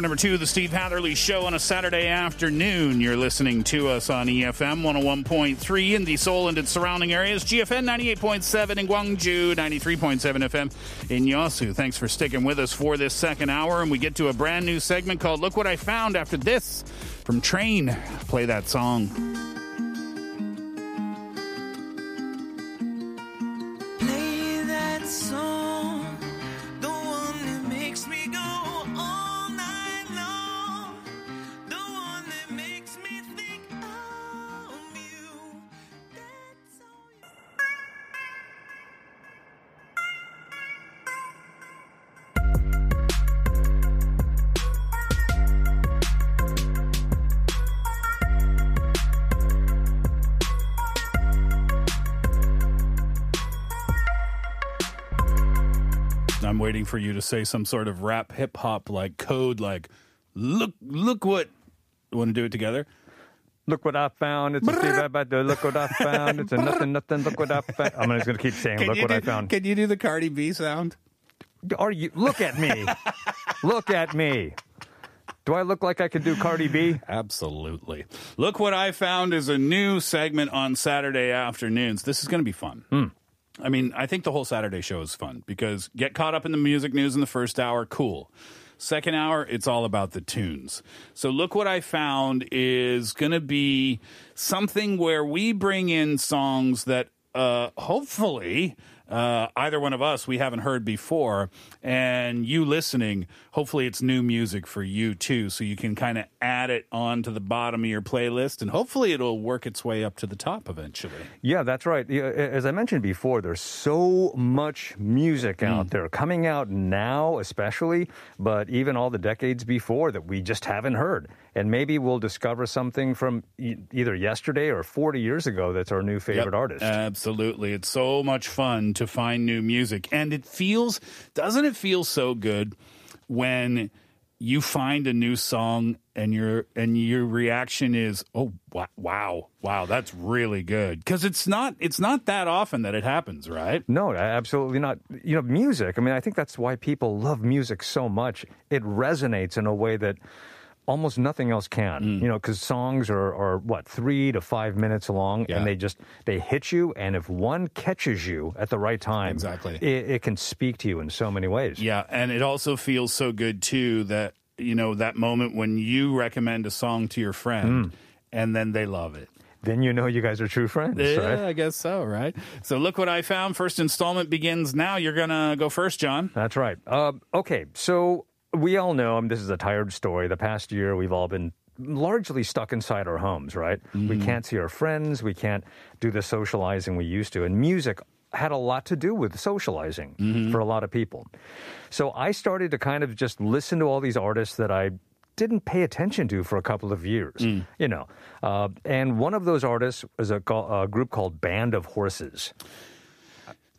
Hour number two of the Steve Hatherley Show on a Saturday afternoon. You're listening to us on EFM 101.3 in the Seoul and its surrounding areas, GFN 98.7 in Gwangju, 93.7 FM in Yosu. Thanks for sticking with us for this second hour. And we get to a brand new segment called Look What I Found after this from Train. Play that song. I'm waiting for you to say some sort of rap hip hop like code, like, look, look what. Want to do it together? Look what I found. It's a Steve Abad. Look what I found. It's a nothing, nothing. Look what I found. I'm just going to keep saying, look what do, I found. Can you do the Cardi B sound? Are you? Look at me. look at me. Do I look like I could do Cardi B? Absolutely. Look what I found is a new segment on Saturday afternoons. This is going to be fun. Hmm. I mean, I think the whole Saturday show is fun because get caught up in the music news in the first hour, cool. Second hour, it's all about the tunes. So look what I found is going to be something where we bring in songs that uh, hopefully uh, either one of us we haven't heard before, and you listening, hopefully it's new music for you too, so you can kind of add it on to the bottom of your playlist, and hopefully it'll work its way up to the top eventually. Yeah, that's right. As I mentioned before, there's so much music hmm. out there coming out now, especially, but even all the decades before that we just haven't heard. And maybe we'll discover something from e- either yesterday or 40 years ago that's our new favorite Yep, artist. Absolutely. It's so much fun to find new music. And it feels, doesn't it feel so good when you find a new song and your and your reaction is oh wow wow that's really good because it's not it's not that often that it happens right No, absolutely not. You know, music, I mean, I think that's why people love music so much. It resonates in a way that almost nothing else can. Mm. You know, because songs are, are what, three to five minutes long, Yeah. and they just, they hit you, and if one catches you at the right time, Exactly. it, it can speak to you in so many ways. yeah and it also feels so good too that you know that moment when you recommend a song to your friend and then they love it Then you know you guys are true friends, Yeah, right? I guess so, right? So look what I found. First installment begins now. You're gonna go first, John. That's right. Uh, okay, so we all know, I mean, this is a tired story. The past year, we've all been largely stuck inside our homes, right? We mm-hmm. can't see our friends. We can't do the socializing we used to. And music had a lot to do with socializing mm-hmm. for a lot of people. So I started to kind of just listen to all these artists that I didn't pay attention to for a couple of years, mm. you know. Uh, and one of those artists was a, a group called Band of Horses.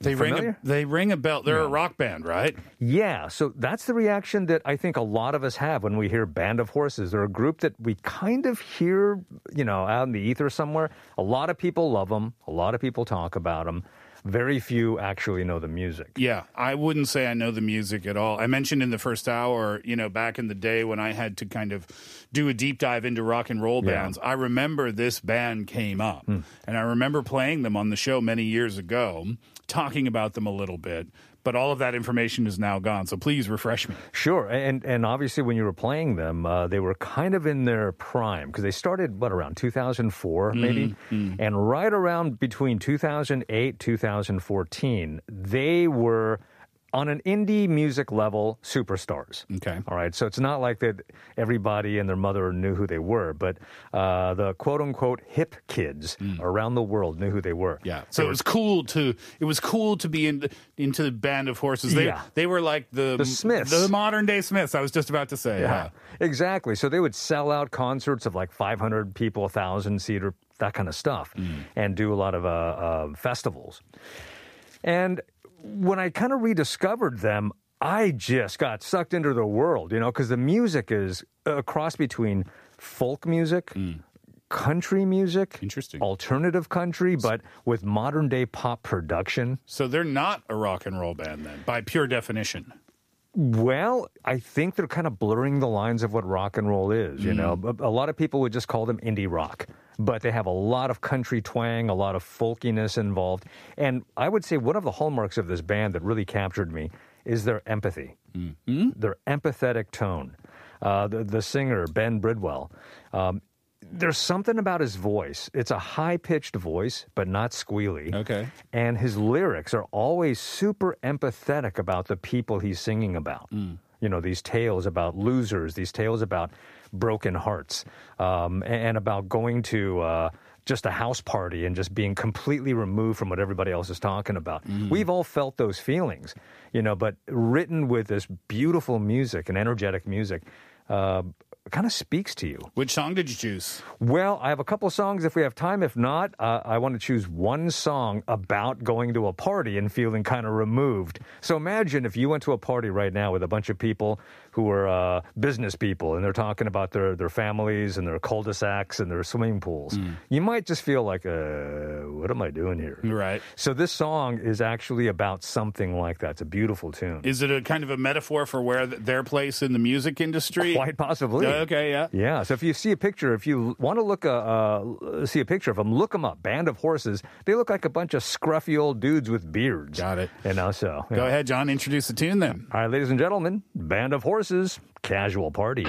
They ring a, they ring a bell. They're a rock band, right? Yeah, so that's the reaction that I think a lot of us have when we hear Band of Horses. They're a group that we kind of hear, you know, out in the ether somewhere. A lot of people love them, a lot of people talk about them. Very few actually know the music. Yeah, I wouldn't say I know the music at all. I mentioned in the first hour, you know, back in the day when I had to kind of do a deep dive into rock and roll Yeah. bands, I remember this band came up. Hmm. And I remember playing them on the show many years ago, talking about them a little bit. But all of that information is now gone. So please refresh me. Sure, and and obviously when you were playing them, uh, they were kind of in their prime because they started what around 2004 maybe, and right around between 2008 2014, they were on an indie music level superstars. Okay. All right, so it's not like that everybody and their mother knew who they were, but uh, the quote unquote hip kids around the world knew who they were. Yeah. So it was cool to it was cool to be in into the band of horses. They Yeah. they were like the The Smiths. the modern day Smiths. I was just about to say. Yeah, exactly. So they would sell out concerts of like 500 people, 1,000 seater, that kind of stuff, and do a lot of uh, uh, festivals. And when I kind of rediscovered them, I just got sucked into the world, you know, because the music is a cross between folk music. Mm. Country music, interesting, alternative country, but with modern day pop production. So they're not a rock and roll band then, by pure definition. Well, I think they're kind of blurring the lines of what rock and roll is. You mm. know, a, a lot of people would just call them indie rock, but they have a lot of country twang, a lot of folkiness involved. And I would say one of the hallmarks of this band that really captured me is their empathy, their empathetic tone. Uh, the, the singer, Ben Bridwell, um, there's something about his voice. It's a high pitched voice, but not squealy. Okay. And his lyrics are always super empathetic about the people he's singing about. You know, these tales about losers, these tales about broken hearts, um, and, about going to uh, just a house party and just being completely removed from what everybody else is talking about. We've all felt those feelings, you know, but written with this beautiful music and energetic music. Uh, kind of speaks to you. Which song did you choose? Well, I have a couple songs if we have time. If not, uh, I want to choose one song about going to a party and feeling kind of removed. So imagine if you went to a party right now with a bunch of people who are uh, business people and they're talking about their, their families and their cul-de-sacs and their swimming pools. You might just feel like, uh, what am I doing here? Right. So this song is actually about something like that. It's a beautiful tune. Is it a kind of a metaphor for where th- their place in the music industry? Quite possibly. Okay, yeah. Yeah. So if you see a picture, if you want to look, uh, uh, see a picture of them, look them up. Band of Horses. They look like a bunch of scruffy old dudes with beards. Got it. You know, so. Go ahead, John. Introduce the tune then. All right, ladies and gentlemen, Band of Horses, Casual Party.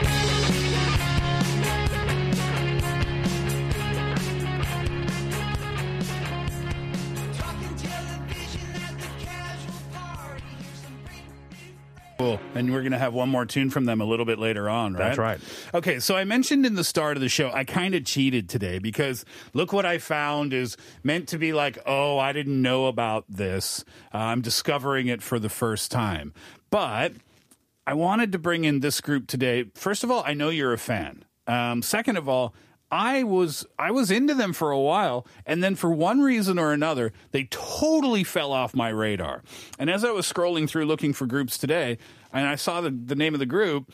Cool. And we're going to have one more tune from them a little bit later on, right? That's right. Okay, so I mentioned in the start of the show, I kind of cheated today because look what I found is meant to be like, oh, I didn't know about this. Uh, I'm discovering it for the first time. But I wanted to bring in this group today. First of all, I know you're a fan. Um, second of all, I was I was into them for a while, and then for one reason or another, they totally fell off my radar. And as I was scrolling through looking for groups today, and I saw the, the name of the group,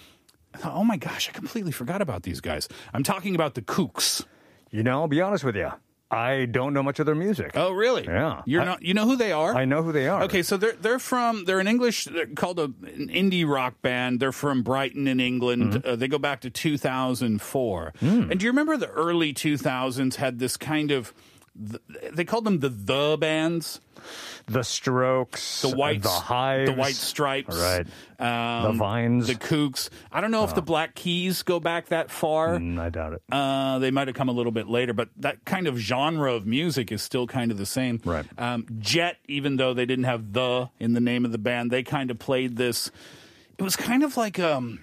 I thought, oh my gosh, I completely forgot about these guys. I'm talking about the Kooks. You know, I'll be honest with you. I don't know much of their music. Oh, really? Yeah. You're I- not. You know who they are? I know who they are. Okay, so they're they're from they're an English they're called a, an indie rock band. They're from Brighton in England. Mm-hmm. Uh, they go back to 2004. Hmm. And do you remember the early 2000s had this kind of th- they called them the the bands, The Strokes, the white the Hives, the white stripes, Right. Um, The Vines. the Kooks. I don't know if the Black Keys go back that far. Mm, I doubt it. Uh, they might have come a little bit later, but that kind of genre of music is still kind of the same. Right. Um, Jet, even though they didn't have the in the name of the band, they kind of played this. It was kind of like um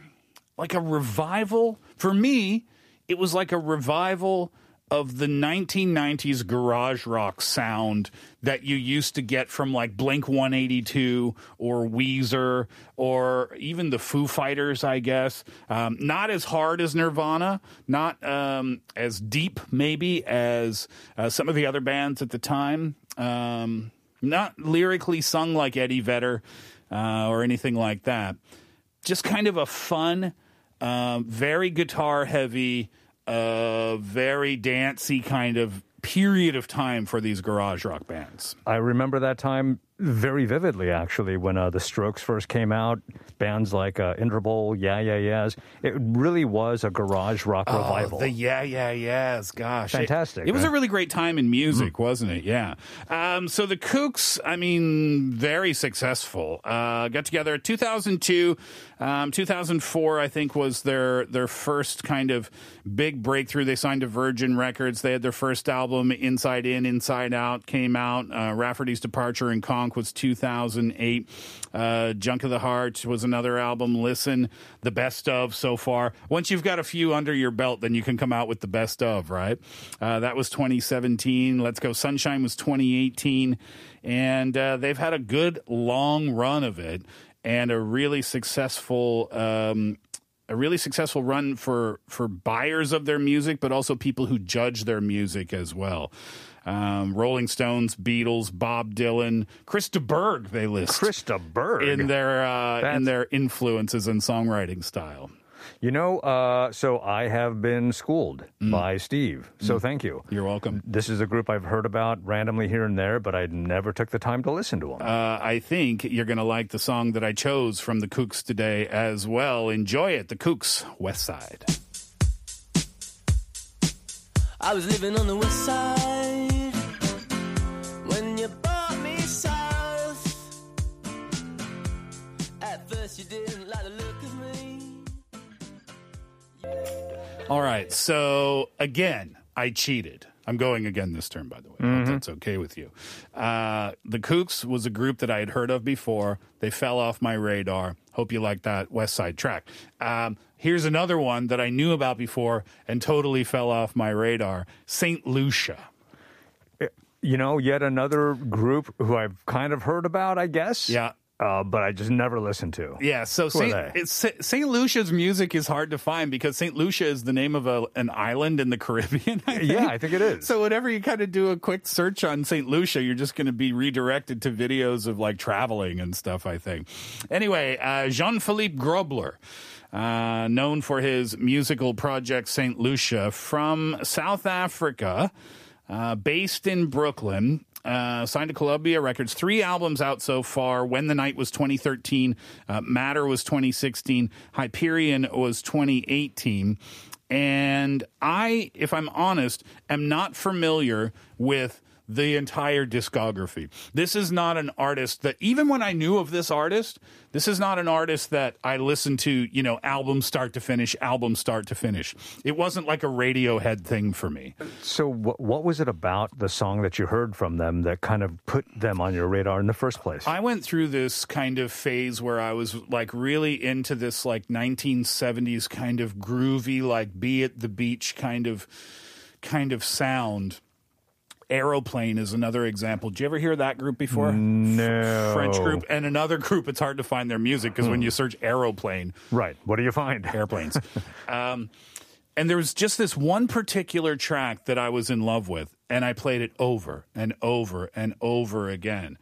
like a revival for me. It was like a revival of the 1990s garage rock sound that you used to get from like Blink 182 or Weezer or even the Foo Fighters, I guess. Um, not as hard as Nirvana, not um, as deep maybe as uh, some of the other bands at the time. Um, not lyrically sung like Eddie Vedder uh, or anything like that. Just kind of a fun, um, very guitar heavy, uh, very dancey kind of period of time for these garage rock bands. I remember that time very vividly, actually, when uh, the Strokes first came out. Bands like uh, Interpol, Yeah Yeah Yeahs. It really was a garage rock revival. Oh, the yeah, yeah, yes. Gosh. It- Fantastic, It, was huh? a really great time in music, wasn't it? Yeah. Um, so the Kooks, I mean, very successful. Uh, got together 2002, um, 2004, I think, was their, their first kind of big breakthrough. They signed to Virgin Records. They had their first album, Inside In, Inside Out, came out. Uh, Rafferty's Departure and Konk was 2008. Uh, Junk of the Heart was another album. Listen, the best of so far. Once you've got a few under your belt, then you can come out with the best of, right? Uh, that was 2017. Let's Go Sunshine was 2018. And uh, they've had a good long run of it and a really successful. Um, a really successful run for for buyers of their music, but also people who judge their music as well. Um, Rolling Stones, Beatles, Bob Dylan, Krista Berg. They list Krista Berg in their uh, in their influences and songwriting style. You know, uh, so I have been schooled by Steve. So thank you. Mm. You're welcome. This is a group I've heard about randomly here and there, but I never took the time to listen to them. Uh, I think you're going to like the song that I chose from the Kooks today as well. Enjoy it, the Kooks, West Side. I was living on the west side At first, you didn't like the look of me. All right. So again, I cheated. I'm going again this term, by the way. I hope that's okay with you. Uh, the Kooks was a group that I had heard of before. They fell off my radar. Hope you like that West Side track. Um, here's another one that I knew about before and totally fell off my radar St. Lucia. You know, yet another group who I've kind of heard about, I guess. Yeah. Uh, but I just never listened to. Yeah, so Saint, Saint Lucia's music is hard to find because Saint Lucia is the name of a, an island in the Caribbean. I. Yeah, I think it is. So whenever you kind of do a quick search on Saint Lucia, you're just going to be redirected to videos of like traveling and stuff. I think. Anyway, uh, Jean Philippe Grobler. Uh, known for his musical project St. Lucia from South Africa, uh, based in Brooklyn. Uh, signed to Columbia Records. Three albums out so far. When the Night was 2013. Uh, Matter was 2016. Hyperion was 2018. And I, if I'm honest, am not familiar with the entire discography. This is not an artist that, even when I knew of this artist, this is not an artist that I listened to, you know, album start to finish, album start to finish. It wasn't like a Radiohead thing for me. So, what, what was it about the song that you heard from them that kind of put them on your radar in the first place? I went through this kind of phase where I was like really into this like 1970s kind of groovy, like be at the beach kind of kind of sound. Aeroplane is another example. Did you ever hear that group before? No. French group and another group. It's hard to find their music because when you search aeroplane, right, what do you find? Airplanes. um, and there was just this one particular track that I was in love with, and I played it over and over and over again.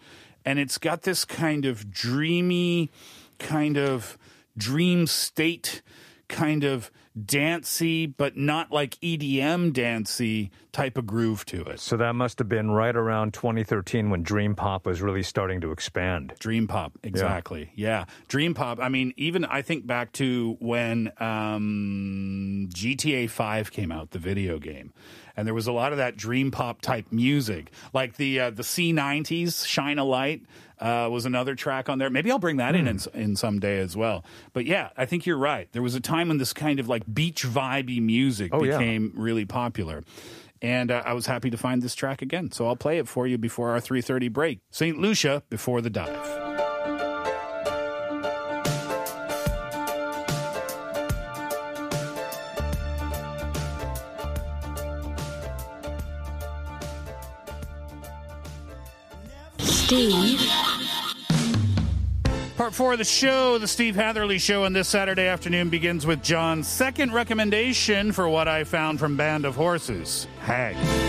And it's got this kind of dreamy, kind of dream state, kind of dancey, but not like EDM dancey type of groove to it. So that must have been right around 2013 when Dream Pop was really starting to expand. Dream pop, exactly. Yeah. Dream pop. I mean, even I think back to when um, GTA 5 came out, the video game. And there was a lot of that dream pop type music, like the uh, the C90s, "Shine a Light" uh, was another track on there. Maybe I'll bring that in, in in someday as well. But yeah, I think you're right. There was a time when this kind of like beach vibey music Oh, yeah. became really popular. And uh, I was happy to find this track again. So I'll play it for you before our 3:30 break. St. Lucia before the dive. Steve. Part four of the show, the Steve Hatherley Show, and this Saturday afternoon begins with John's second recommendation for what I found from Band of Horses, Hag.